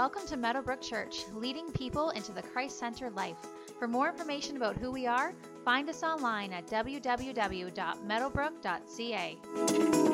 Welcome to Meadowbrook Church, leading people into the Christ centered life. For more information about who we are, find us online at www.meadowbrook.ca.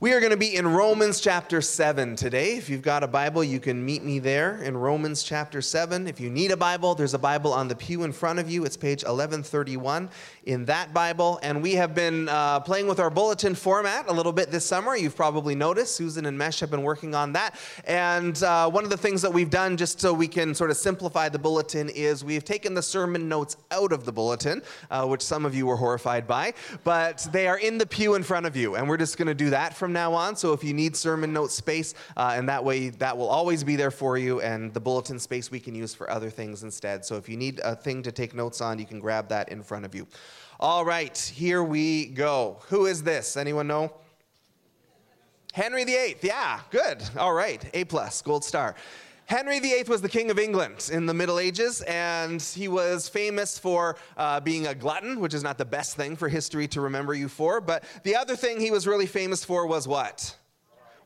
We are going to be in Romans chapter 7 today. If you've got a Bible, you can meet me there in Romans chapter 7. If you need a Bible, there's a Bible on the pew in front of you. It's page 1131 in that Bible. And we have been uh, playing with our bulletin format a little bit this summer. You've probably noticed Susan and Mesh have been working on that. And uh, one of the things that we've done just so we can sort of simplify the bulletin is we've taken the sermon notes out of the bulletin, uh, which some of you were horrified by, but they are in the pew in front of you. And we're just going to do that from from now on. So if you need sermon note space, uh, and that way that will always be there for you, and the bulletin space we can use for other things instead. So if you need a thing to take notes on, you can grab that in front of you. All right, here we go. Who is this? Anyone know? Henry VIII. Yeah, good. All right, A plus, gold star. Henry VIII was the King of England in the Middle Ages, and he was famous for uh, being a glutton, which is not the best thing for history to remember you for. But the other thing he was really famous for was what?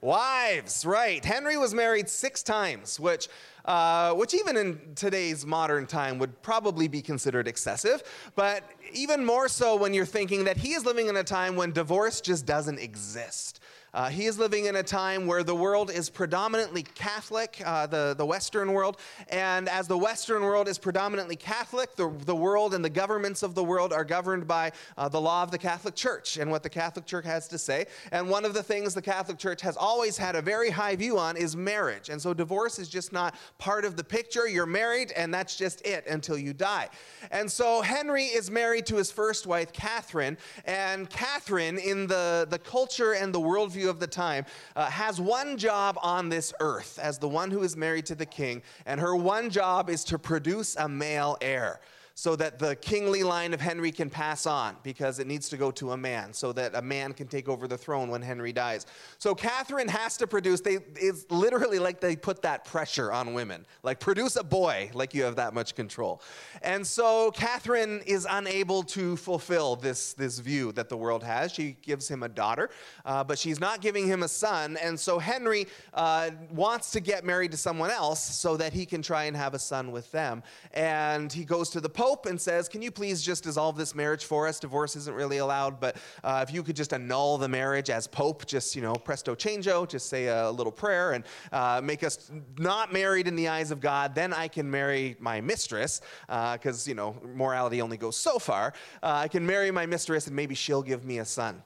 Wives, right. Henry was married six times, which, uh, which even in today's modern time would probably be considered excessive, but even more so when you're thinking that he is living in a time when divorce just doesn't exist. Uh, he is living in a time where the world is predominantly Catholic, uh, the, the Western world. And as the Western world is predominantly Catholic, the, the world and the governments of the world are governed by uh, the law of the Catholic Church and what the Catholic Church has to say. And one of the things the Catholic Church has always had a very high view on is marriage. And so divorce is just not part of the picture. You're married, and that's just it until you die. And so Henry is married to his first wife, Catherine. And Catherine, in the, the culture and the worldview of the time, uh, has one job on this earth as the one who is married to the king, and her one job is to produce a male heir so that the kingly line of Henry can pass on because it needs to go to a man so that a man can take over the throne when Henry dies. So Catherine has to produce, they, it's literally like they put that pressure on women. Like, produce a boy, like you have that much control. And so Catherine is unable to fulfill this, this view that the world has. She gives him a daughter, uh, but she's not giving him a son. And so Henry uh, wants to get married to someone else so that he can try and have a son with them. And he goes to the Pope Pope and says, Can you please just dissolve this marriage for us? Divorce isn't really allowed, but uh, if you could just annul the marriage as Pope, just, you know, presto changeo, just say a little prayer and uh, make us not married in the eyes of God, then I can marry my mistress, because, uh, you know, morality only goes so far. Uh, I can marry my mistress and maybe she'll give me a son.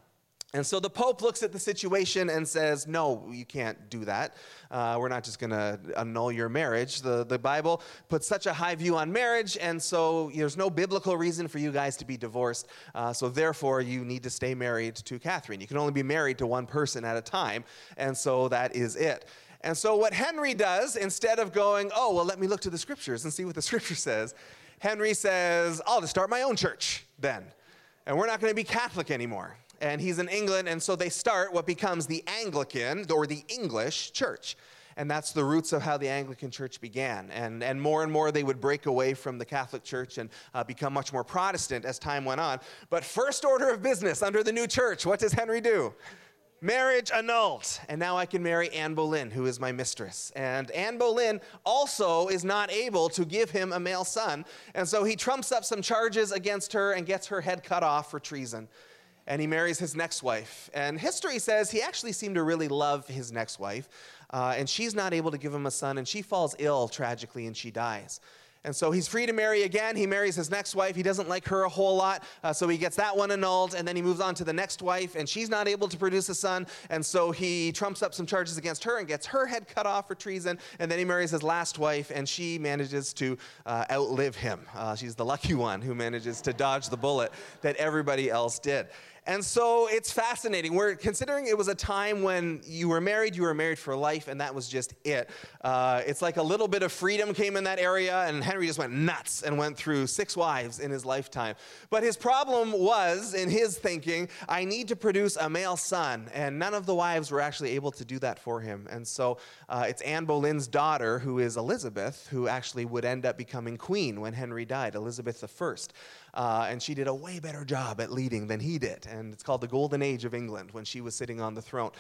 And so the Pope looks at the situation and says, No, you can't do that. Uh, we're not just going to annul your marriage. The, the Bible puts such a high view on marriage, and so there's no biblical reason for you guys to be divorced. Uh, so therefore, you need to stay married to Catherine. You can only be married to one person at a time, and so that is it. And so what Henry does, instead of going, Oh, well, let me look to the scriptures and see what the scripture says, Henry says, I'll just start my own church then. And we're not going to be Catholic anymore and he's in England, and so they start what becomes the Anglican or the English church. And that's the roots of how the Anglican church began. And, and more and more they would break away from the Catholic church and uh, become much more Protestant as time went on. But, first order of business under the new church, what does Henry do? Marriage annulled. And now I can marry Anne Boleyn, who is my mistress. And Anne Boleyn also is not able to give him a male son. And so he trumps up some charges against her and gets her head cut off for treason and he marries his next wife. And history says he actually seemed to really love his next wife, uh, and she's not able to give him a son, and she falls ill tragically and she dies. And so he's free to marry again. He marries his next wife. He doesn't like her a whole lot. Uh, so he gets that one annulled. And then he moves on to the next wife, and she's not able to produce a son. And so he trumps up some charges against her and gets her head cut off for treason. And then he marries his last wife, and she manages to uh, outlive him. Uh, she's the lucky one who manages to dodge the bullet that everybody else did. And so it's fascinating. We're considering it was a time when you were married, you were married for life, and that was just it. Uh, it's like a little bit of freedom came in that area, and Henry just went nuts and went through six wives in his lifetime. But his problem was, in his thinking, I need to produce a male son, and none of the wives were actually able to do that for him. And so uh, it's Anne Boleyn's daughter, who is Elizabeth, who actually would end up becoming queen when Henry died, Elizabeth I. Uh, and she did a way better job at leading than he did. And it's called the Golden Age of England when she was sitting on the throne.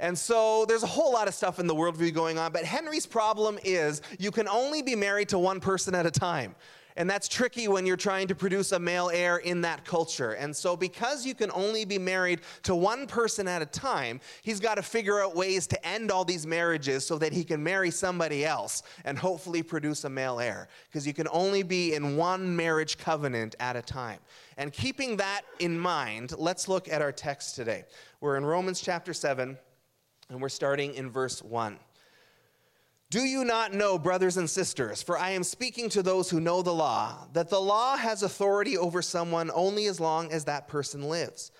And so there's a whole lot of stuff in the worldview going on. But Henry's problem is you can only be married to one person at a time. And that's tricky when you're trying to produce a male heir in that culture. And so, because you can only be married to one person at a time, he's got to figure out ways to end all these marriages so that he can marry somebody else and hopefully produce a male heir. Because you can only be in one marriage covenant at a time. And keeping that in mind, let's look at our text today. We're in Romans chapter 7, and we're starting in verse 1. Do you not know, brothers and sisters, for I am speaking to those who know the law, that the law has authority over someone only as long as that person lives?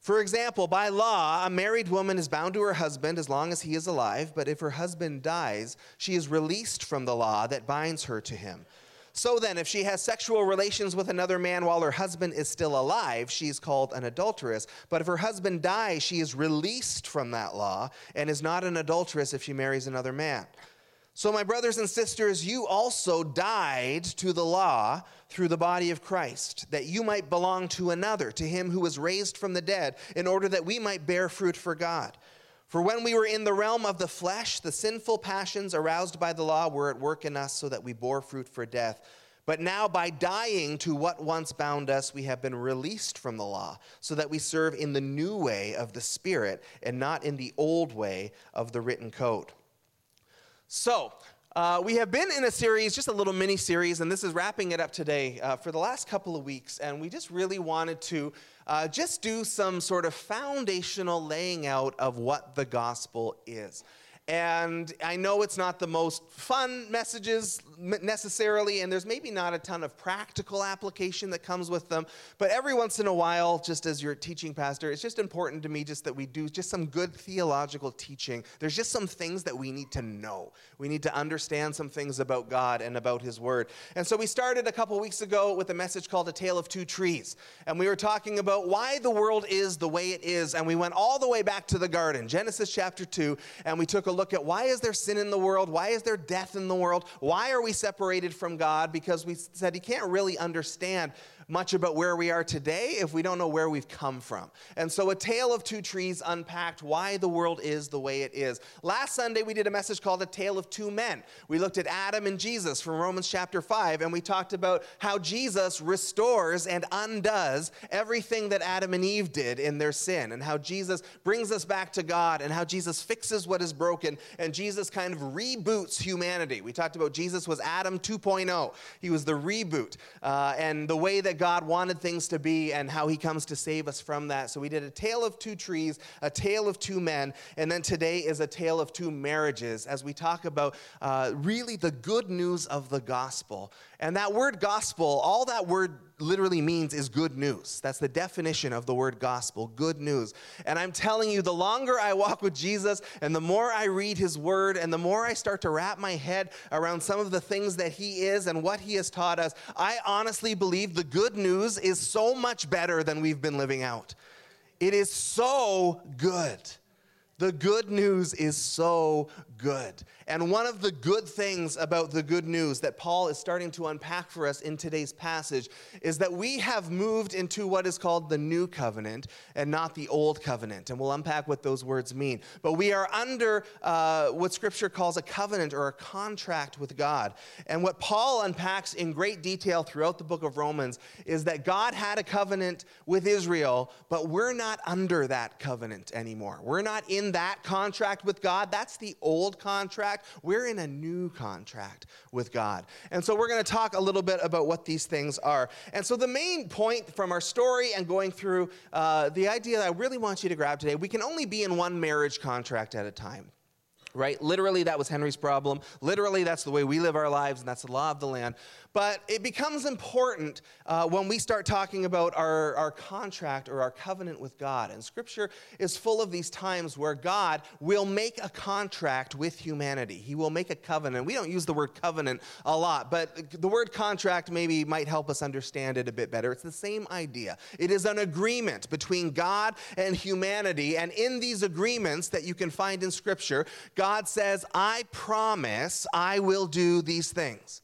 For example, by law, a married woman is bound to her husband as long as he is alive, but if her husband dies, she is released from the law that binds her to him. So then, if she has sexual relations with another man while her husband is still alive, she is called an adulteress. But if her husband dies, she is released from that law and is not an adulteress if she marries another man. So, my brothers and sisters, you also died to the law through the body of Christ, that you might belong to another, to him who was raised from the dead, in order that we might bear fruit for God. For when we were in the realm of the flesh, the sinful passions aroused by the law were at work in us, so that we bore fruit for death. But now, by dying to what once bound us, we have been released from the law, so that we serve in the new way of the Spirit and not in the old way of the written code. So, uh, we have been in a series, just a little mini series, and this is wrapping it up today uh, for the last couple of weeks. And we just really wanted to uh, just do some sort of foundational laying out of what the gospel is. And I know it's not the most fun messages necessarily, and there's maybe not a ton of practical application that comes with them. But every once in a while, just as your teaching pastor, it's just important to me just that we do just some good theological teaching. There's just some things that we need to know. We need to understand some things about God and about His Word. And so we started a couple weeks ago with a message called A Tale of Two Trees. And we were talking about why the world is the way it is. And we went all the way back to the garden, Genesis chapter 2, and we took a look at why is there sin in the world? Why is there death in the world? Why are we separated from God? Because we said he can't really understand much about where we are today if we don't know where we've come from. And so, A Tale of Two Trees unpacked why the world is the way it is. Last Sunday, we did a message called A Tale of Two Men. We looked at Adam and Jesus from Romans chapter 5, and we talked about how Jesus restores and undoes everything that Adam and Eve did in their sin, and how Jesus brings us back to God, and how Jesus fixes what is broken, and Jesus kind of reboots humanity. We talked about Jesus was Adam 2.0, he was the reboot, uh, and the way that that God wanted things to be and how he comes to save us from that. So we did a tale of two trees, a tale of two men, and then today is a tale of two marriages as we talk about uh, really the good news of the gospel. And that word gospel, all that word literally means is good news. That's the definition of the word gospel, good news. And I'm telling you, the longer I walk with Jesus and the more I read his word and the more I start to wrap my head around some of the things that he is and what he has taught us, I honestly believe the good news is so much better than we've been living out. It is so good. The good news is so good. And one of the good things about the good news that Paul is starting to unpack for us in today's passage is that we have moved into what is called the new covenant and not the old covenant. And we'll unpack what those words mean. But we are under uh, what scripture calls a covenant or a contract with God. And what Paul unpacks in great detail throughout the book of Romans is that God had a covenant with Israel, but we're not under that covenant anymore. We're not in that contract with God. That's the old contract contract, we're in a new contract with God. And so we're going to talk a little bit about what these things are. And so the main point from our story and going through uh, the idea that I really want you to grab today we can only be in one marriage contract at a time right? Literally, that was Henry's problem. Literally, that's the way we live our lives, and that's the law of the land. But it becomes important uh, when we start talking about our, our contract or our covenant with God. And scripture is full of these times where God will make a contract with humanity. He will make a covenant. We don't use the word covenant a lot, but the word contract maybe might help us understand it a bit better. It's the same idea. It is an agreement between God and humanity. And in these agreements that you can find in scripture, God says, I promise I will do these things.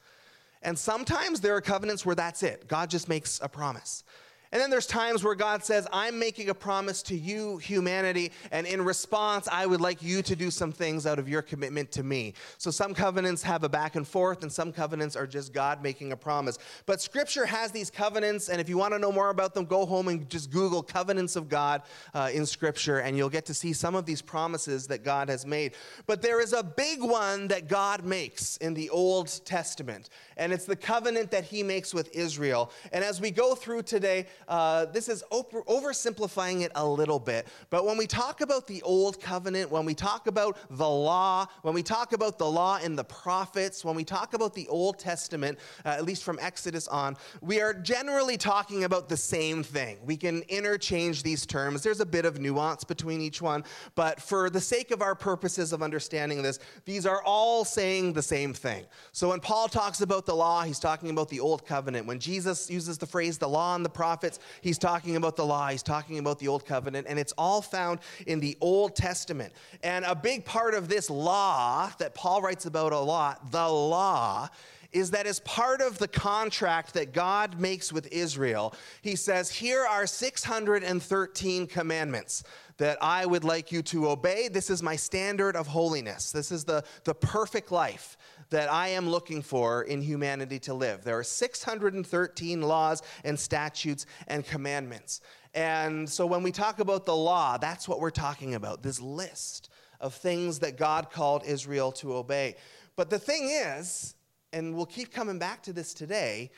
And sometimes there are covenants where that's it. God just makes a promise. And then there's times where God says, I'm making a promise to you, humanity, and in response, I would like you to do some things out of your commitment to me. So some covenants have a back and forth, and some covenants are just God making a promise. But Scripture has these covenants, and if you want to know more about them, go home and just Google covenants of God uh, in Scripture, and you'll get to see some of these promises that God has made. But there is a big one that God makes in the Old Testament, and it's the covenant that He makes with Israel. And as we go through today, uh, this is over, oversimplifying it a little bit, but when we talk about the Old Covenant, when we talk about the law, when we talk about the law and the prophets, when we talk about the Old Testament, uh, at least from Exodus on, we are generally talking about the same thing. We can interchange these terms. There's a bit of nuance between each one, but for the sake of our purposes of understanding this, these are all saying the same thing. So when Paul talks about the law, he's talking about the Old Covenant. When Jesus uses the phrase the law and the prophets, he's talking about the law, he's talking about the Old Covenant, and it's all found in the Old Testament. And a big part of this law that Paul writes about a lot, the law, is that as part of the contract that God makes with Israel, he says, Here are 613 commandments that I would like you to obey. This is my standard of holiness. This is the, the perfect life that I am looking for in humanity to live. There are 613 laws and statutes and commandments. And so when we talk about the law, that's what we're talking about this list of things that God called Israel to obey. But the thing is, and we'll keep coming back to this today,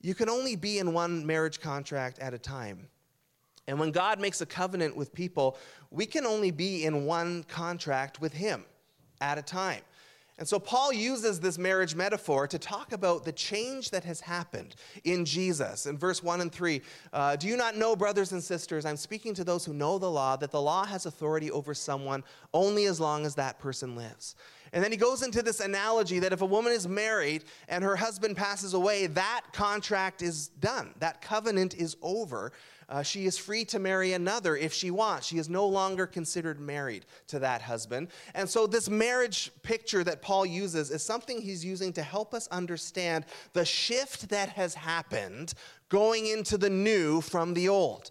you can only be in one marriage contract at a time. And when God makes a covenant with people, we can only be in one contract with Him at a time. And so Paul uses this marriage metaphor to talk about the change that has happened in Jesus. In verse 1 and 3, uh, do you not know, brothers and sisters, I'm speaking to those who know the law, that the law has authority over someone only as long as that person lives. And then he goes into this analogy that if a woman is married and her husband passes away, that contract is done, that covenant is over. Uh, she is free to marry another if she wants. She is no longer considered married to that husband. And so, this marriage picture that Paul uses is something he's using to help us understand the shift that has happened going into the new from the old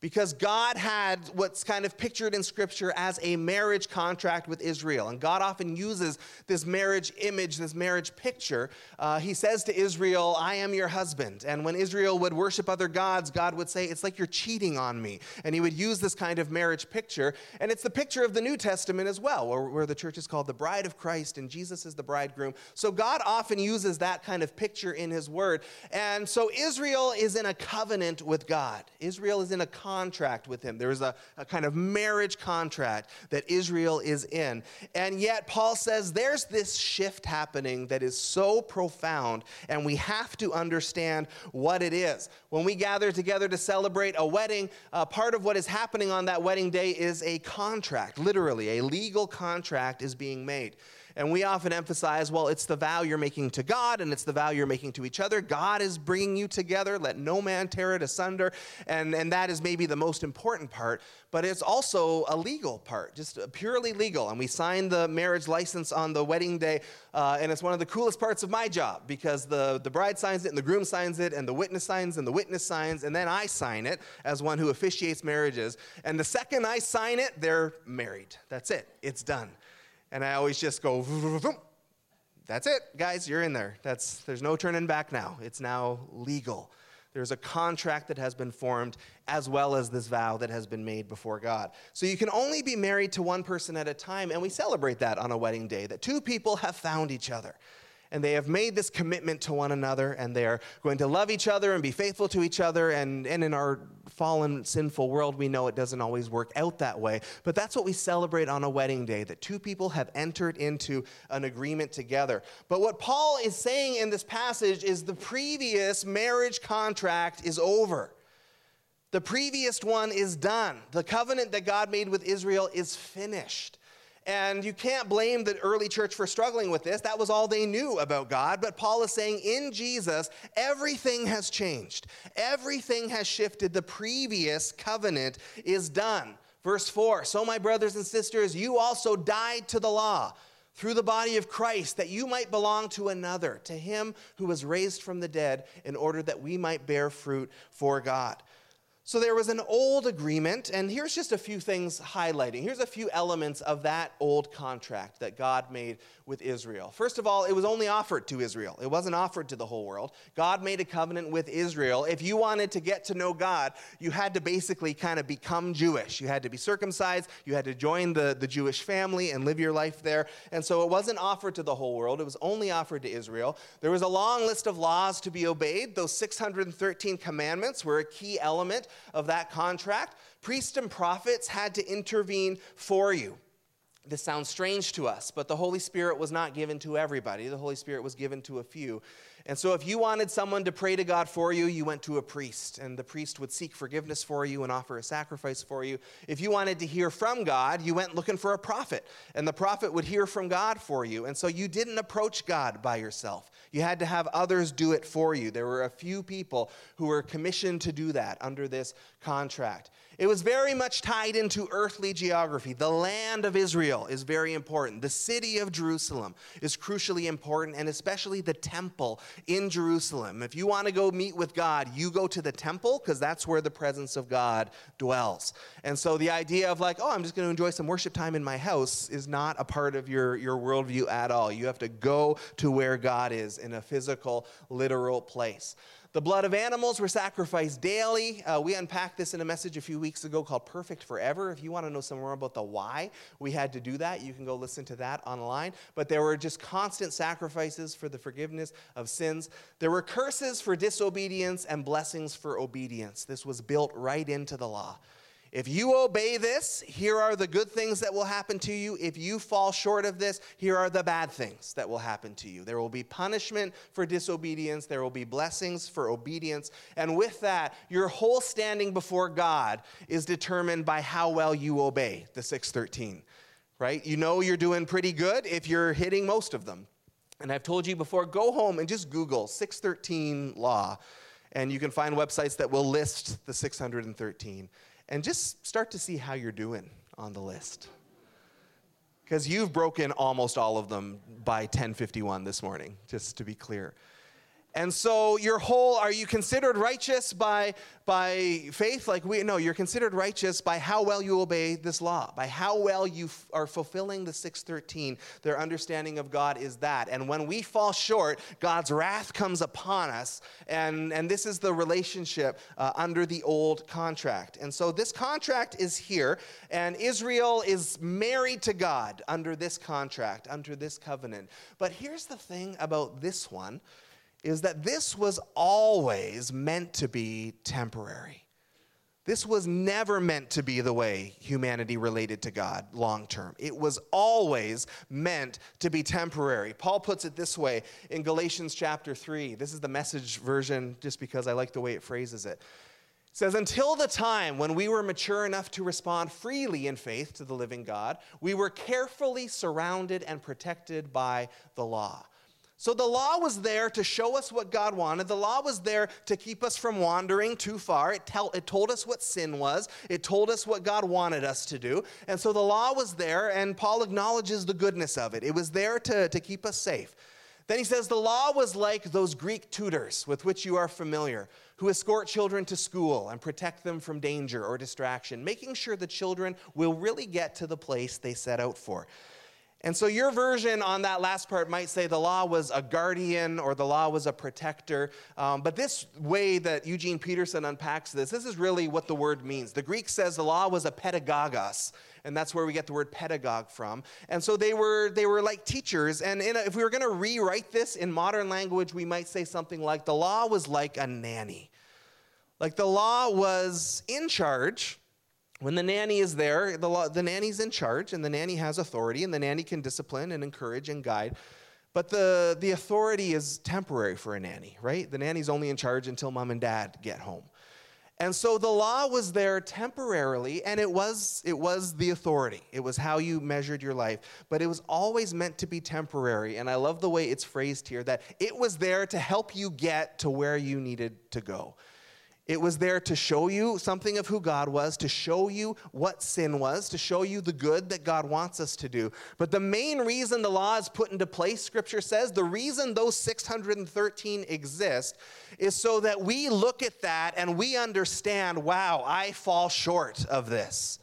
because God had what's kind of pictured in Scripture as a marriage contract with Israel. And God often uses this marriage image, this marriage picture. Uh, he says to Israel, I am your husband. And when Israel would worship other gods, God would say, It's like you're cheating on me. And he would use this kind of marriage picture. And it's the picture of the New Testament as well, where, where the church is called the bride of Christ and Jesus is the bridegroom. So God often uses that kind of picture in his word. And so Israel is in a covenant with God, Israel is in a contract with him. There is a, a kind of marriage contract that Israel is in. And yet, Paul says there's this shift happening that is so profound, and we have to understand what it is. When we gather together to celebrate a wedding, uh, part of what is happening on that wedding day is a contract, literally, a legal contract is being made. And we often emphasize, well, it's the vow you're making to God and it's the vow you're making to each other. God is bringing you together. Let no man tear it asunder. And, and that is maybe the most important part. But it's also a legal part, just purely legal. And we sign the marriage license on the wedding day. Uh, and it's one of the coolest parts of my job because the, the bride signs it and the groom signs it and the witness signs and the witness signs. And then I sign it as one who officiates marriages. And the second I sign it, they're married. That's it, it's done. And I always just go, that's it, guys, you're in there. That's, there's no turning back now. It's now legal. There's a contract that has been formed as well as this vow that has been made before God. So you can only be married to one person at a time, and we celebrate that on a wedding day, that two people have found each other and they have made this commitment to one another, and they are going to love each other and be faithful to each other. And, and in our fallen, sinful world, we know it doesn't always work out that way. But that's what we celebrate on a wedding day that two people have entered into an agreement together. But what Paul is saying in this passage is the previous marriage contract is over. The previous one is done. The covenant that God made with Israel is finished. And you can't blame the early church for struggling with this. That was all they knew about God. But Paul is saying in Jesus, everything has changed, everything has shifted. The previous covenant is done. Verse 4 So, my brothers and sisters, you also died to the law through the body of Christ, that you might belong to another, to him who was raised from the dead, in order that we might bear fruit for God. So there was an old agreement, and here's just a few things highlighting. Here's a few elements of that old contract that God made with Israel. First of all, it was only offered to Israel, it wasn't offered to the whole world. God made a covenant with Israel. If you wanted to get to know God, you had to basically kind of become Jewish. You had to be circumcised, you had to join the, the Jewish family and live your life there. And so it wasn't offered to the whole world, it was only offered to Israel. There was a long list of laws to be obeyed. Those 613 commandments were a key element of that contract. Priests and prophets had to intervene for you. This sounds strange to us, but the Holy Spirit was not given to everybody. The Holy Spirit was given to a few. And so, if you wanted someone to pray to God for you, you went to a priest, and the priest would seek forgiveness for you and offer a sacrifice for you. If you wanted to hear from God, you went looking for a prophet, and the prophet would hear from God for you. And so, you didn't approach God by yourself. You had to have others do it for you. There were a few people who were commissioned to do that under this contract. It was very much tied into earthly geography. The land of Israel is very important. The city of Jerusalem is crucially important, and especially the temple in Jerusalem. If you want to go meet with God, you go to the temple because that's where the presence of God dwells. And so the idea of like, oh, I'm just going to enjoy some worship time in my house is not a part of your, your worldview at all. You have to go to where God is in a physical, literal place. The blood of animals were sacrificed daily. Uh, we unpacked this in a message a few weeks ago called Perfect Forever. If you want to know some more about the why we had to do that, you can go listen to that online. But there were just constant sacrifices for the forgiveness of sins. There were curses for disobedience and blessings for obedience. This was built right into the law. If you obey this, here are the good things that will happen to you. If you fall short of this, here are the bad things that will happen to you. There will be punishment for disobedience, there will be blessings for obedience. And with that, your whole standing before God is determined by how well you obey the 613. Right? You know you're doing pretty good if you're hitting most of them. And I've told you before, go home and just Google 613 law, and you can find websites that will list the 613 and just start to see how you're doing on the list. Because you've broken almost all of them by 1051 this morning, just to be clear. And so your whole are you considered righteous by by faith? Like we no you're considered righteous by how well you obey this law by how well you f- are fulfilling the 613 their understanding of God is that. And when we fall short God's wrath comes upon us and and this is the relationship uh, under the old contract. And so this contract is here and Israel is married to God under this contract under this covenant. But here's the thing about this one is that this was always meant to be temporary. This was never meant to be the way humanity related to God long term. It was always meant to be temporary. Paul puts it this way in Galatians chapter 3. This is the message version just because I like the way it phrases it. It says, Until the time when we were mature enough to respond freely in faith to the living God, we were carefully surrounded and protected by the law. So the law was there to show us what God wanted. The law was there to keep us from wandering too far. It, tell, it told us what sin was, it told us what God wanted us to do. And so the law was there, and Paul acknowledges the goodness of it. It was there to, to keep us safe. Then he says the law was like those Greek tutors with which you are familiar, who escort children to school and protect them from danger or distraction, making sure the children will really get to the place they set out for. And so your version on that last part might say the law was a guardian or the law was a protector. Um, but this way that Eugene Peterson unpacks this, this is really what the word means. The Greek says the law was a pedagogos, and that's where we get the word pedagogue from. And so they were they were like teachers. And a, if we were going to rewrite this in modern language, we might say something like the law was like a nanny. Like the law was in charge when the nanny is there, the, the nanny's in charge, and the nanny has authority, and the nanny can discipline and encourage and guide. But the, the authority is temporary for a nanny, right? The nanny's only in charge until mom and dad get home. And so the law was there temporarily, and it was, it was the authority. It was how you measured your life. But it was always meant to be temporary. And I love the way it's phrased here that it was there to help you get to where you needed to go. It was there to show you something of who God was, to show you what sin was, to show you the good that God wants us to do. But the main reason the law is put into place, scripture says, the reason those 613 exist is so that we look at that and we understand, wow, I fall short of this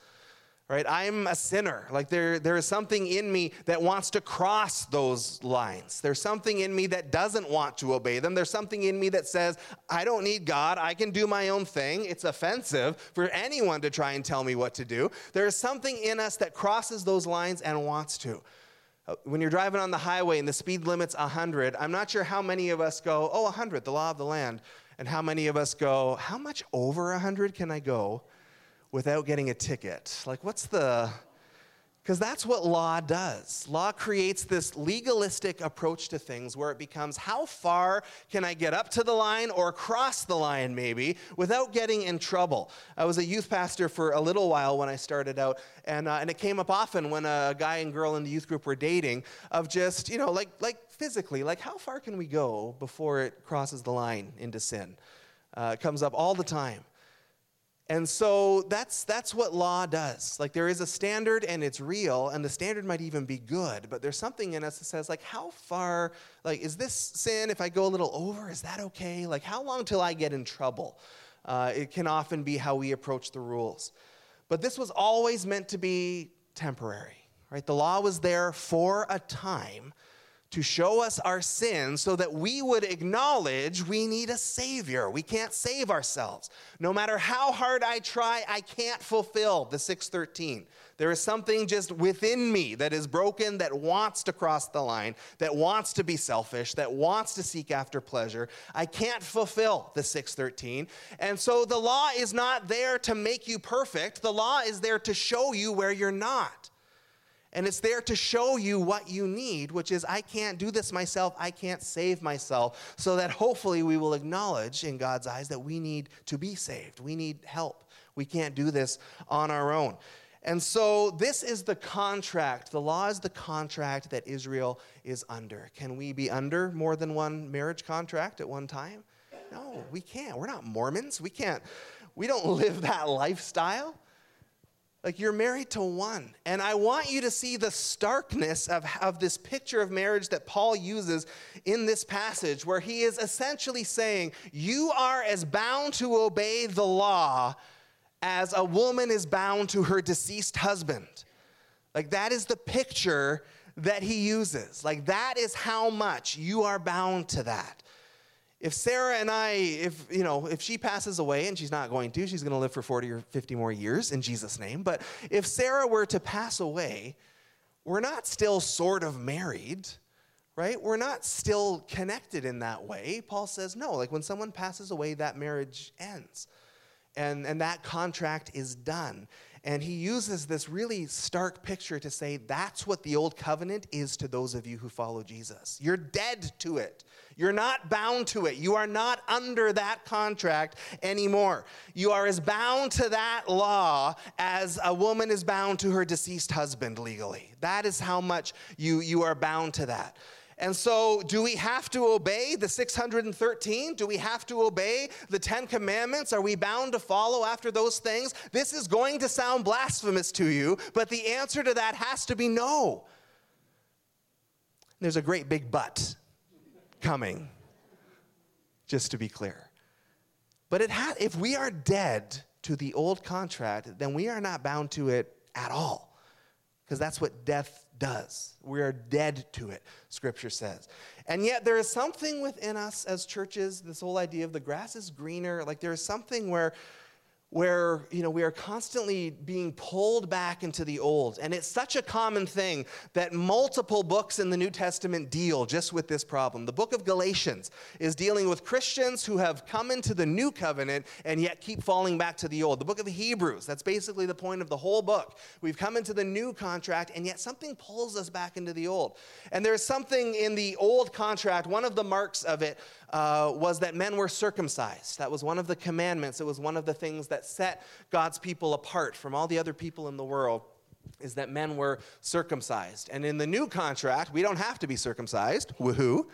right? I'm a sinner. Like there, there is something in me that wants to cross those lines. There's something in me that doesn't want to obey them. There's something in me that says i don't need god. I can do my own thing. It's offensive for anyone to try and tell me what to do. There is something in us that crosses those lines and wants to. Uh, when you're driving on the highway and the speed limit's 100 i'm not sure how many of us go oh 100 the law of the land. And how many of us go how much over 100 can i go without getting a ticket? Like, what's the. Because that's what law does. Law creates this legalistic approach to things where it becomes how far can I get up to the line or cross the line, maybe, without getting in trouble. I was a youth pastor for a little while when I started out, and, uh, and it came up often when a guy and girl in the youth group were dating of just, you know, like, like physically, like how far can we go before it crosses the line into sin? Uh, it comes up all the time. And so that's, that's what law does. Like there is a standard and it's real, and the standard might even be good, but there's something in us that says, like, how far, like, is this sin if I go a little over? Is that okay? Like, how long till I get in trouble? Uh, it can often be how we approach the rules. But this was always meant to be temporary, right? The law was there for a time to show us our sins so that we would acknowledge we need a Savior. We can't save ourselves. No matter how hard I try, I can't fulfill the 613. There is something just within me that is broken, that wants to cross the line, that wants to be selfish, that wants to seek after pleasure. I can't fulfill the 613. And so the law is not there to make you perfect, the law is there to show you where you're not. And it's there to show you what you need, which is, I can't do this myself. I can't save myself. So that hopefully we will acknowledge in God's eyes that we need to be saved. We need help. We can't do this on our own. And so this is the contract. The law is the contract that Israel is under. Can we be under more than one marriage contract at one time? No, we can't. We're not Mormons. We can't. We don't live that lifestyle. Like you're married to one. And I want you to see the starkness of, of this picture of marriage that Paul uses in this passage, where he is essentially saying, You are as bound to obey the law as a woman is bound to her deceased husband. Like that is the picture that he uses. Like that is how much you are bound to that if Sarah and I, if you know, if she passes away and she's not going to, she's going to live for 40 or 50 more years in Jesus' name. But if Sarah were to pass away, we're not still sort of married, right? We're not still connected in that way. Paul says, no, like when someone passes away, that marriage ends. And, and that contract is done. And he uses this really stark picture to say that's what the old covenant is to those of you who follow Jesus. You're dead to it. You're not bound to it. You are not under that contract anymore. You are as bound to that law as a woman is bound to her deceased husband legally. That is how much you, you are bound to that. And so, do we have to obey the 613? Do we have to obey the 10 commandments? Are we bound to follow after those things? This is going to sound blasphemous to you, but the answer to that has to be no. There's a great big but coming, just to be clear. But it ha- if we are dead to the old contract, then we are not bound to it at all, because that's what death does. We are dead to it, scripture says. And yet, there is something within us as churches, this whole idea of the grass is greener, like there is something where where you know we are constantly being pulled back into the old. And it's such a common thing that multiple books in the new testament deal just with this problem. The book of galatians is dealing with christians who have come into the new covenant and yet keep falling back to the old. The book of hebrews that's basically the point of the whole book. We've come into the new contract and yet something pulls us back into the old. And there's something in the old contract one of the marks of it uh, was that men were circumcised. That was one of the commandments. It was one of the things that set God's people apart from all the other people in the world is that men were circumcised. And in the new contract, we don't have to be circumcised. Woohoo.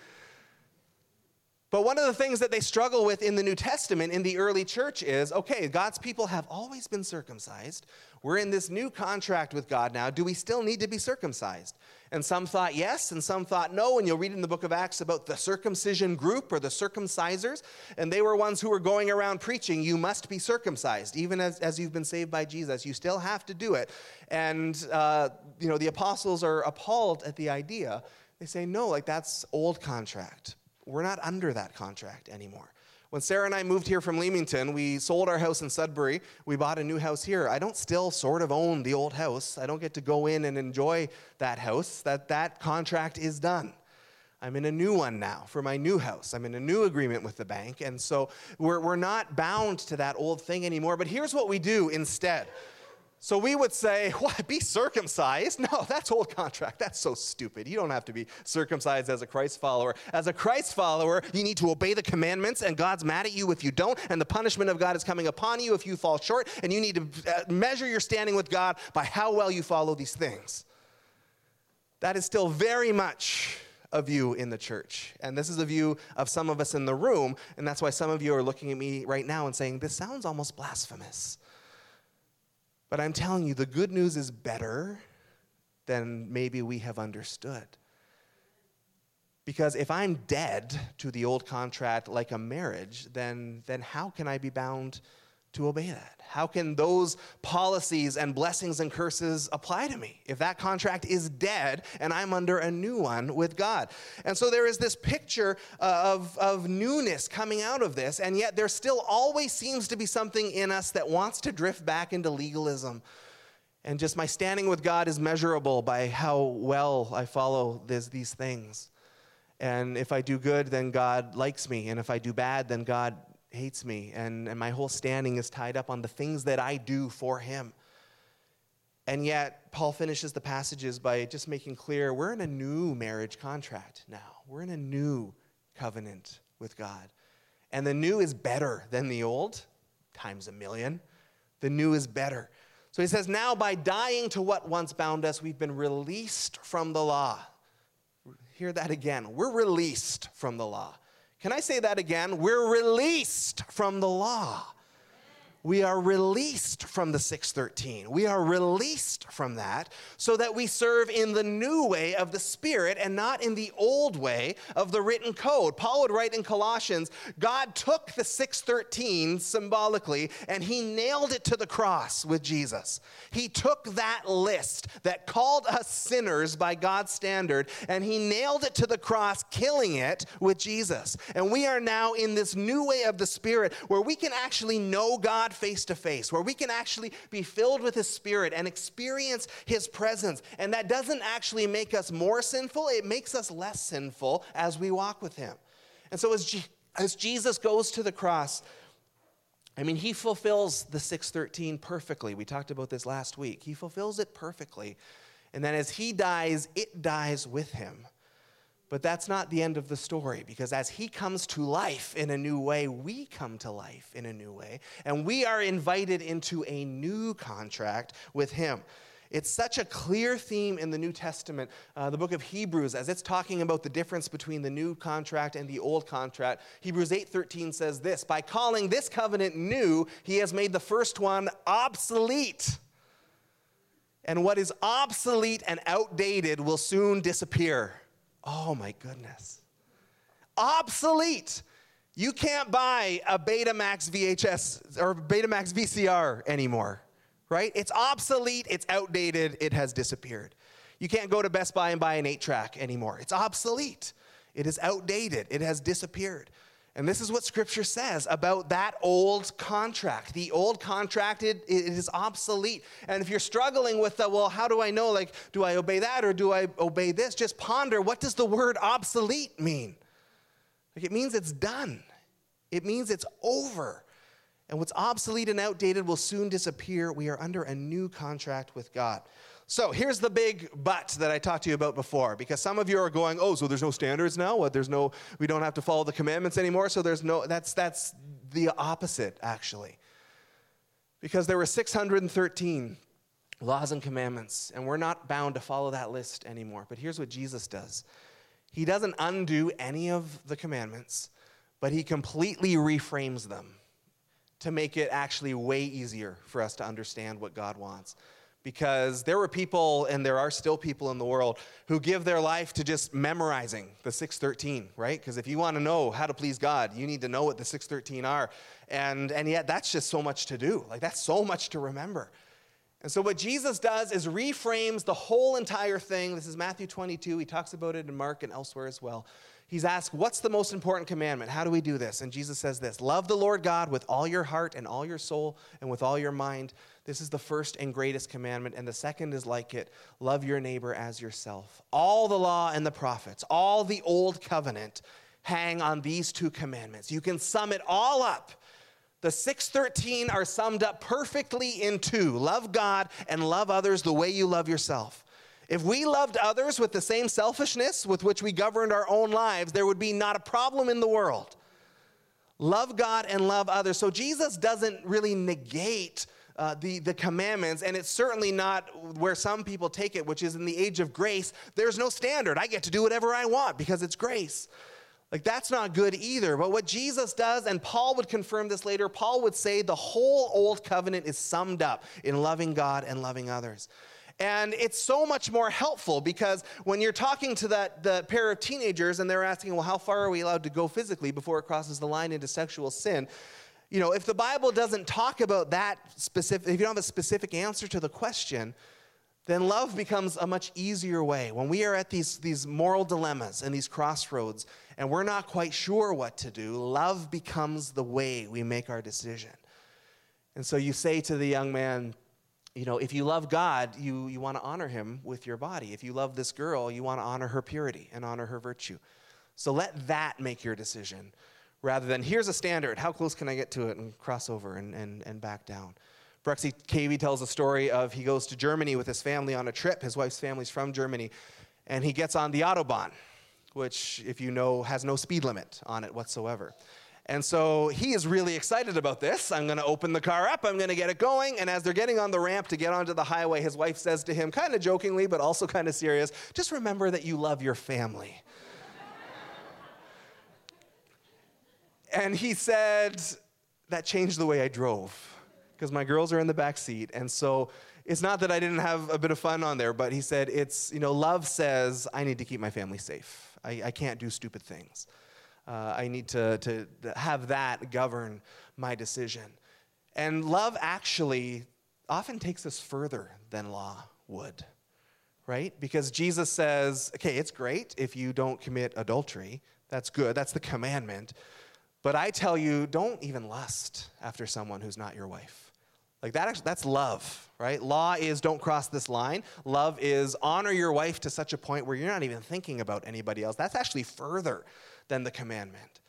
But one of the things that they struggle with in the New Testament in the early church is okay, God's people have always been circumcised. We're in this new contract with God now. Do we still need to be circumcised? And some thought yes, and some thought no. And you'll read in the book of Acts about the circumcision group or the circumcisers. And they were ones who were going around preaching, you must be circumcised. Even as, as you've been saved by Jesus, you still have to do it. And, uh, you know, the apostles are appalled at the idea. They say, no, like that's old contract. We're not under that contract anymore. When Sarah and I moved here from Leamington, we sold our house in Sudbury. We bought a new house here. I don't still sort of own the old house. I don't get to go in and enjoy that house. That that contract is done. I'm in a new one now for my new house. I'm in a new agreement with the bank. And so we're, we're not bound to that old thing anymore. But here's what we do instead so we would say, what, be circumcised? No, that's old contract. That's so stupid. You don't have to be circumcised as a Christ follower. As a Christ follower, you need to obey the commandments, and God's mad at you if you don't, and the punishment of God is coming upon you if you fall short, and you need to uh, measure your standing with God by how well you follow these things. That is still very much a view in the church. And this is a view of some of us in the room, and that's why some of you are looking at me right now and saying, This sounds almost blasphemous. But I'm telling you, the good news is better than maybe we have understood. Because if I'm dead to the old contract like a marriage, then, then how can I be bound to obey that? How can those policies and blessings and curses apply to me if that contract is dead and I'm under a new one with God? And so there is this picture uh, of, of newness coming out of this, and yet there still always seems to be something in us that wants to drift back into legalism. And just my standing with God is measurable by how well I follow this, these things. And if I do good, then God likes me. And if I do bad, then God hates me, and, and my whole standing is tied up on the things that I do for him. And yet, Paul finishes the passages by just making clear we're in a new marriage contract now. We're in a new covenant with God. And the new is better than the old, times a million. The new is better. So he says, Now by dying to what once bound us, we've been released from the law. Hear that again. We're released from the law. Can I say that again? We're released from the law we are released from the 613. We are released from that so that we serve in the new way of the Spirit and not in the old way of the written code. Paul would write in Colossians God took the 613 symbolically and he nailed it to the cross with Jesus. He took that list that called us sinners by God's standard and he nailed it to the cross, killing it with Jesus. And we are now in this new way of the Spirit where we can actually know God face to face, where we can actually be filled with His Spirit and experience His presence. And that doesn't actually make us more sinful, it makes us less sinful as we walk with Him. And so as, G- as Jesus goes to the cross, I mean, he fulfills the 613 perfectly. We talked about this last week. He fulfills it perfectly. And then as he dies, it dies with him. But that's not the end of the story because as he comes to life in a new way, we come to life in a new way. And we are invited into a new contract with him. It's such a clear theme in the New Testament, uh, the book of Hebrews, as it's talking about the difference between the new contract and the old contract. Hebrews 8:13 says this: "By calling this covenant new, he has made the first one obsolete." And what is obsolete and outdated will soon disappear. Oh my goodness. Obsolete. You can't buy a Betamax VHS or Betamax VCR anymore, right? It's obsolete, it's outdated, it has disappeared. You can't go to Best Buy and buy an 8 track anymore. It's obsolete, it is outdated, it has disappeared. And this is what scripture says about that old contract. The old contract, it, it is obsolete. And if you're struggling with the, well, how do I know? Like, do I obey that or do I obey this? Just ponder what does the word obsolete mean? Like, it means it's done, it means it's over. And what's obsolete and outdated will soon disappear. We are under a new contract with God. So here's the big but that I talked to you about before, because some of you are going, oh, so there's no standards now? What, there's no, we don't have to follow the commandments anymore, so there's no, that's, that's the opposite, actually. Because there were 613 laws and commandments, and we're not bound to follow that list anymore. But here's what Jesus does He doesn't undo any of the commandments, but he completely reframes them to make it actually way easier for us to understand what God wants. Because there were people, and there are still people in the world, who give their life to just memorizing the 613, right? Because if you want to know how to please God, you need to know what the 613 are. And, and yet, that's just so much to do. Like, that's so much to remember. And so, what Jesus does is reframes the whole entire thing. This is Matthew 22. He talks about it in Mark and elsewhere as well. He's asked, What's the most important commandment? How do we do this? And Jesus says this Love the Lord God with all your heart and all your soul and with all your mind. This is the first and greatest commandment. And the second is like it love your neighbor as yourself. All the law and the prophets, all the old covenant hang on these two commandments. You can sum it all up. The 613 are summed up perfectly in two love God and love others the way you love yourself. If we loved others with the same selfishness with which we governed our own lives, there would be not a problem in the world. Love God and love others. So Jesus doesn't really negate uh, the, the commandments, and it's certainly not where some people take it, which is in the age of grace, there's no standard. I get to do whatever I want because it's grace. Like, that's not good either. But what Jesus does, and Paul would confirm this later, Paul would say the whole old covenant is summed up in loving God and loving others. And it's so much more helpful because when you're talking to that the pair of teenagers and they're asking, well, how far are we allowed to go physically before it crosses the line into sexual sin? You know, if the Bible doesn't talk about that specific, if you don't have a specific answer to the question, then love becomes a much easier way. When we are at these, these moral dilemmas and these crossroads and we're not quite sure what to do, love becomes the way we make our decision. And so you say to the young man, you know, if you love God, you, you want to honor him with your body. If you love this girl, you want to honor her purity and honor her virtue. So let that make your decision rather than here's a standard. How close can I get to it and cross over and, and, and back down? Bruxy Cavey tells a story of he goes to Germany with his family on a trip. His wife's family's from Germany. And he gets on the Autobahn, which, if you know, has no speed limit on it whatsoever. And so he is really excited about this. I'm going to open the car up, I'm going to get it going. And as they're getting on the ramp to get onto the highway, his wife says to him, kind of jokingly, but also kind of serious, just remember that you love your family. and he said, that changed the way I drove because my girls are in the back seat. And so it's not that I didn't have a bit of fun on there, but he said, it's, you know, love says, I need to keep my family safe. I, I can't do stupid things. Uh, I need to, to have that govern my decision. And love actually often takes us further than law would, right? Because Jesus says, okay, it's great if you don't commit adultery. That's good, that's the commandment. But I tell you, don't even lust after someone who's not your wife. Like that, that's love, right? Law is don't cross this line. Love is honor your wife to such a point where you're not even thinking about anybody else. That's actually further than the commandment.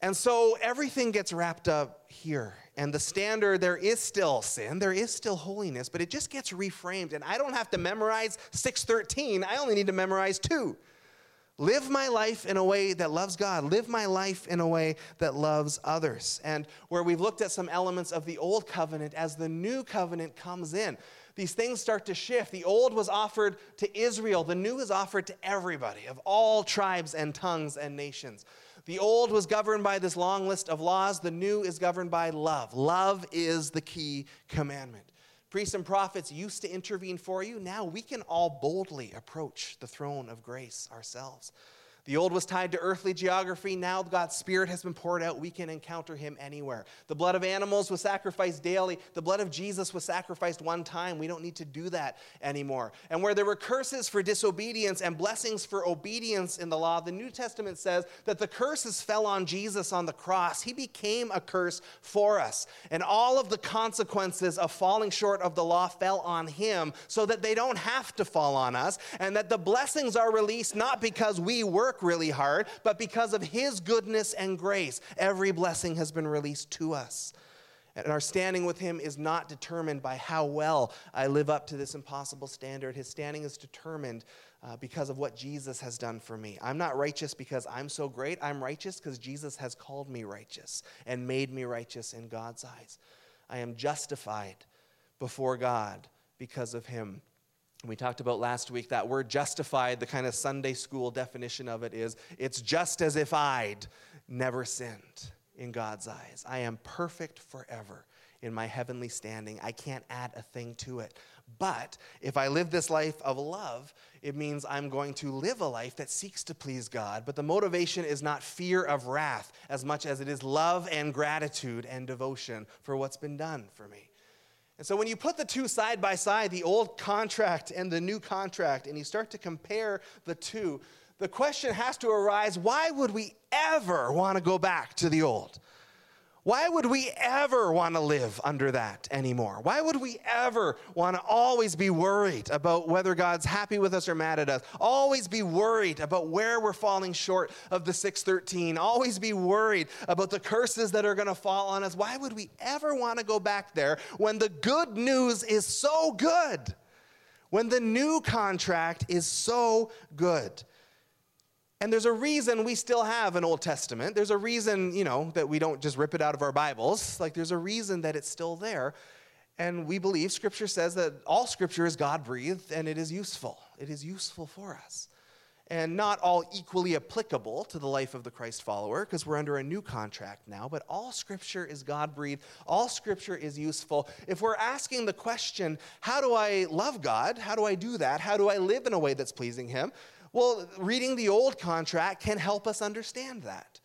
And so everything gets wrapped up here. And the standard, there is still sin, there is still holiness, but it just gets reframed. And I don't have to memorize 613, I only need to memorize two. Live my life in a way that loves God. Live my life in a way that loves others. And where we've looked at some elements of the old covenant, as the new covenant comes in, these things start to shift. The old was offered to Israel, the new is offered to everybody of all tribes and tongues and nations. The old was governed by this long list of laws, the new is governed by love. Love is the key commandment. Priests and prophets used to intervene for you. Now we can all boldly approach the throne of grace ourselves. The old was tied to earthly geography. Now God's Spirit has been poured out. We can encounter Him anywhere. The blood of animals was sacrificed daily. The blood of Jesus was sacrificed one time. We don't need to do that anymore. And where there were curses for disobedience and blessings for obedience in the law, the New Testament says that the curses fell on Jesus on the cross. He became a curse for us. And all of the consequences of falling short of the law fell on Him so that they don't have to fall on us. And that the blessings are released not because we work work really hard, but because of His goodness and grace, every blessing has been released to us. And our standing with Him is not determined by how well I live up to this impossible standard. His standing is determined uh, because of what Jesus has done for me. I'm not righteous because I'm so great. I'm righteous because Jesus has called me righteous and made me righteous in God's eyes. I am justified before God because of Him. We talked about last week that word justified, the kind of Sunday school definition of it is it's just as if I'd never sinned in God's eyes. I am perfect forever in my heavenly standing. I can't add a thing to it. But if I live this life of love, it means I'm going to live a life that seeks to please God. But the motivation is not fear of wrath as much as it is love and gratitude and devotion for what's been done for me. And so when you put the two side by side, the old contract and the new contract, and you start to compare the two, the question has to arise why would we ever want to go back to the old? Why would we ever want to live under that anymore? Why would we ever want to always be worried about whether God's happy with us or mad at us? Always be worried about where we're falling short of the 613. Always be worried about the curses that are going to fall on us. Why would we ever want to go back there when the good news is so good? When the new contract is so good? And there's a reason we still have an Old Testament. There's a reason, you know, that we don't just rip it out of our Bibles. Like, there's a reason that it's still there. And we believe Scripture says that all Scripture is God breathed and it is useful. It is useful for us. And not all equally applicable to the life of the Christ follower, because we're under a new contract now, but all Scripture is God breathed. All Scripture is useful. If we're asking the question, how do I love God? How do I do that? How do I live in a way that's pleasing Him? Well, reading the old contract can help us understand that.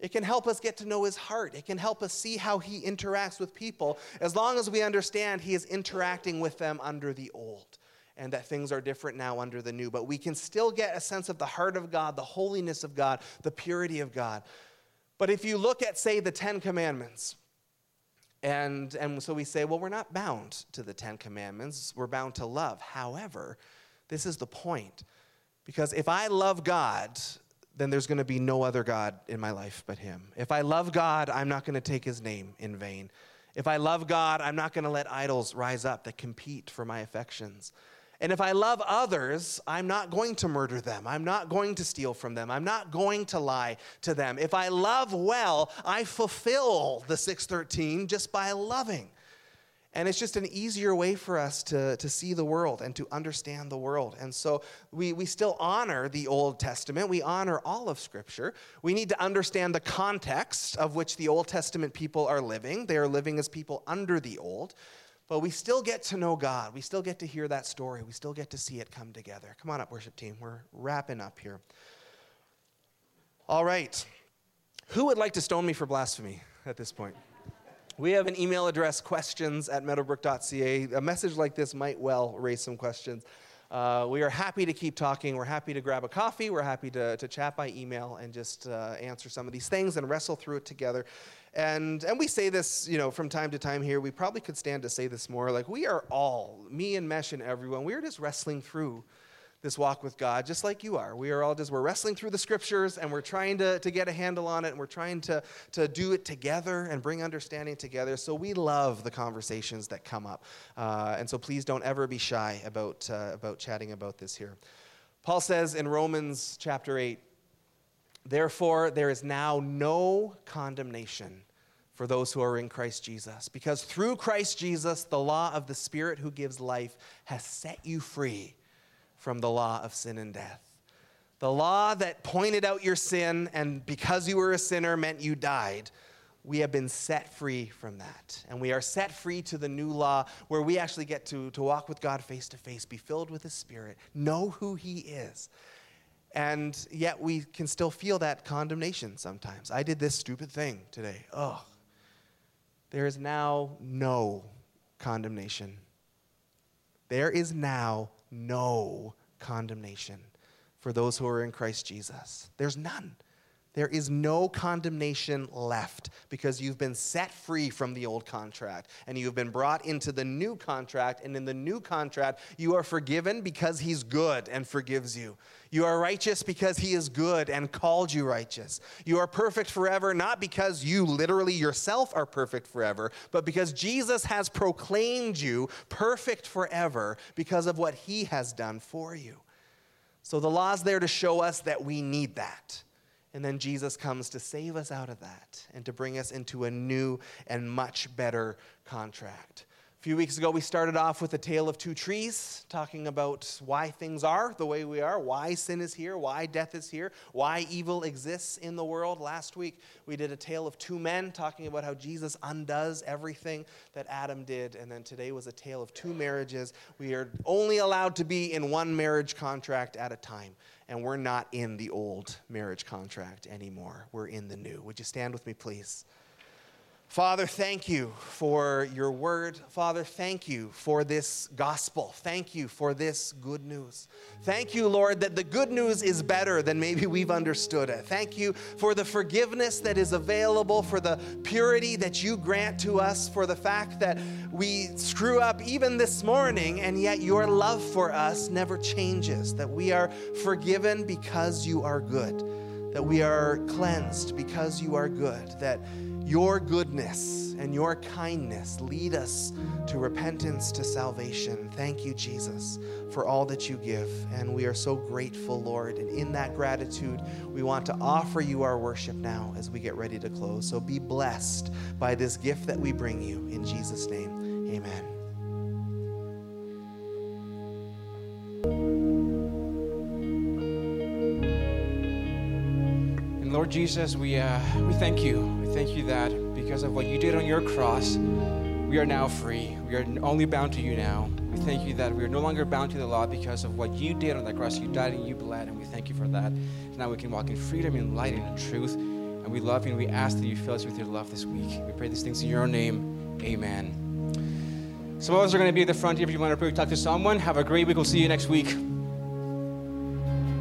It can help us get to know his heart. It can help us see how he interacts with people as long as we understand he is interacting with them under the old and that things are different now under the new. But we can still get a sense of the heart of God, the holiness of God, the purity of God. But if you look at, say, the Ten Commandments, and, and so we say, well, we're not bound to the Ten Commandments, we're bound to love. However, this is the point because if I love God, then there's going to be no other God in my life but Him. If I love God, I'm not going to take His name in vain. If I love God, I'm not going to let idols rise up that compete for my affections. And if I love others, I'm not going to murder them. I'm not going to steal from them. I'm not going to lie to them. If I love well, I fulfill the 613 just by loving. And it's just an easier way for us to, to see the world and to understand the world. And so we, we still honor the Old Testament. We honor all of Scripture. We need to understand the context of which the Old Testament people are living. They are living as people under the Old. But we still get to know God. We still get to hear that story. We still get to see it come together. Come on up, worship team. We're wrapping up here. All right. Who would like to stone me for blasphemy at this point? We have an email address, questions at meadowbrook.ca. A message like this might well raise some questions. Uh, we are happy to keep talking. We're happy to grab a coffee. We're happy to, to chat by email and just uh, answer some of these things and wrestle through it together. And, and we say this, you know, from time to time here. We probably could stand to say this more. Like, we are all, me and Mesh and everyone, we are just wrestling through this walk with God, just like you are. We are all just, we're wrestling through the scriptures and we're trying to, to get a handle on it and we're trying to, to do it together and bring understanding together. So we love the conversations that come up. Uh, and so please don't ever be shy about, uh, about chatting about this here. Paul says in Romans chapter 8, Therefore, there is now no condemnation for those who are in Christ Jesus, because through Christ Jesus, the law of the Spirit who gives life has set you free from the law of sin and death. The law that pointed out your sin and because you were a sinner meant you died. We have been set free from that. And we are set free to the new law where we actually get to, to walk with God face to face, be filled with His Spirit, know who He is. And yet we can still feel that condemnation sometimes. I did this stupid thing today. Oh, there is now no condemnation. There is now no condemnation for those who are in Christ Jesus. There's none. There is no condemnation left because you've been set free from the old contract and you've been brought into the new contract. And in the new contract, you are forgiven because He's good and forgives you. You are righteous because He is good and called you righteous. You are perfect forever, not because you literally yourself are perfect forever, but because Jesus has proclaimed you perfect forever because of what He has done for you. So the law's there to show us that we need that. And then Jesus comes to save us out of that and to bring us into a new and much better contract. A few weeks ago, we started off with a tale of two trees, talking about why things are the way we are, why sin is here, why death is here, why evil exists in the world. Last week, we did a tale of two men, talking about how Jesus undoes everything that Adam did. And then today was a tale of two marriages. We are only allowed to be in one marriage contract at a time, and we're not in the old marriage contract anymore. We're in the new. Would you stand with me, please? Father, thank you for your word. Father, thank you for this gospel. Thank you for this good news. Thank you, Lord, that the good news is better than maybe we've understood it. Thank you for the forgiveness that is available, for the purity that you grant to us, for the fact that we screw up even this morning, and yet your love for us never changes, that we are forgiven because you are good, that we are cleansed because you are good, that your goodness and your kindness lead us to repentance, to salvation. Thank you, Jesus, for all that you give. And we are so grateful, Lord. And in that gratitude, we want to offer you our worship now as we get ready to close. So be blessed by this gift that we bring you. In Jesus' name, amen. And Lord Jesus, we, uh, we thank you. Thank you that because of what you did on your cross, we are now free. We are only bound to you now. We thank you that we are no longer bound to the law because of what you did on that cross. You died and you bled, and we thank you for that. Now we can walk in freedom, in light, and in truth. And we love you, and we ask that you fill us with your love this week. We pray these things in your name. Amen. Some of us are going to be at the front here if you want to talk to someone. Have a great week. We'll see you next week.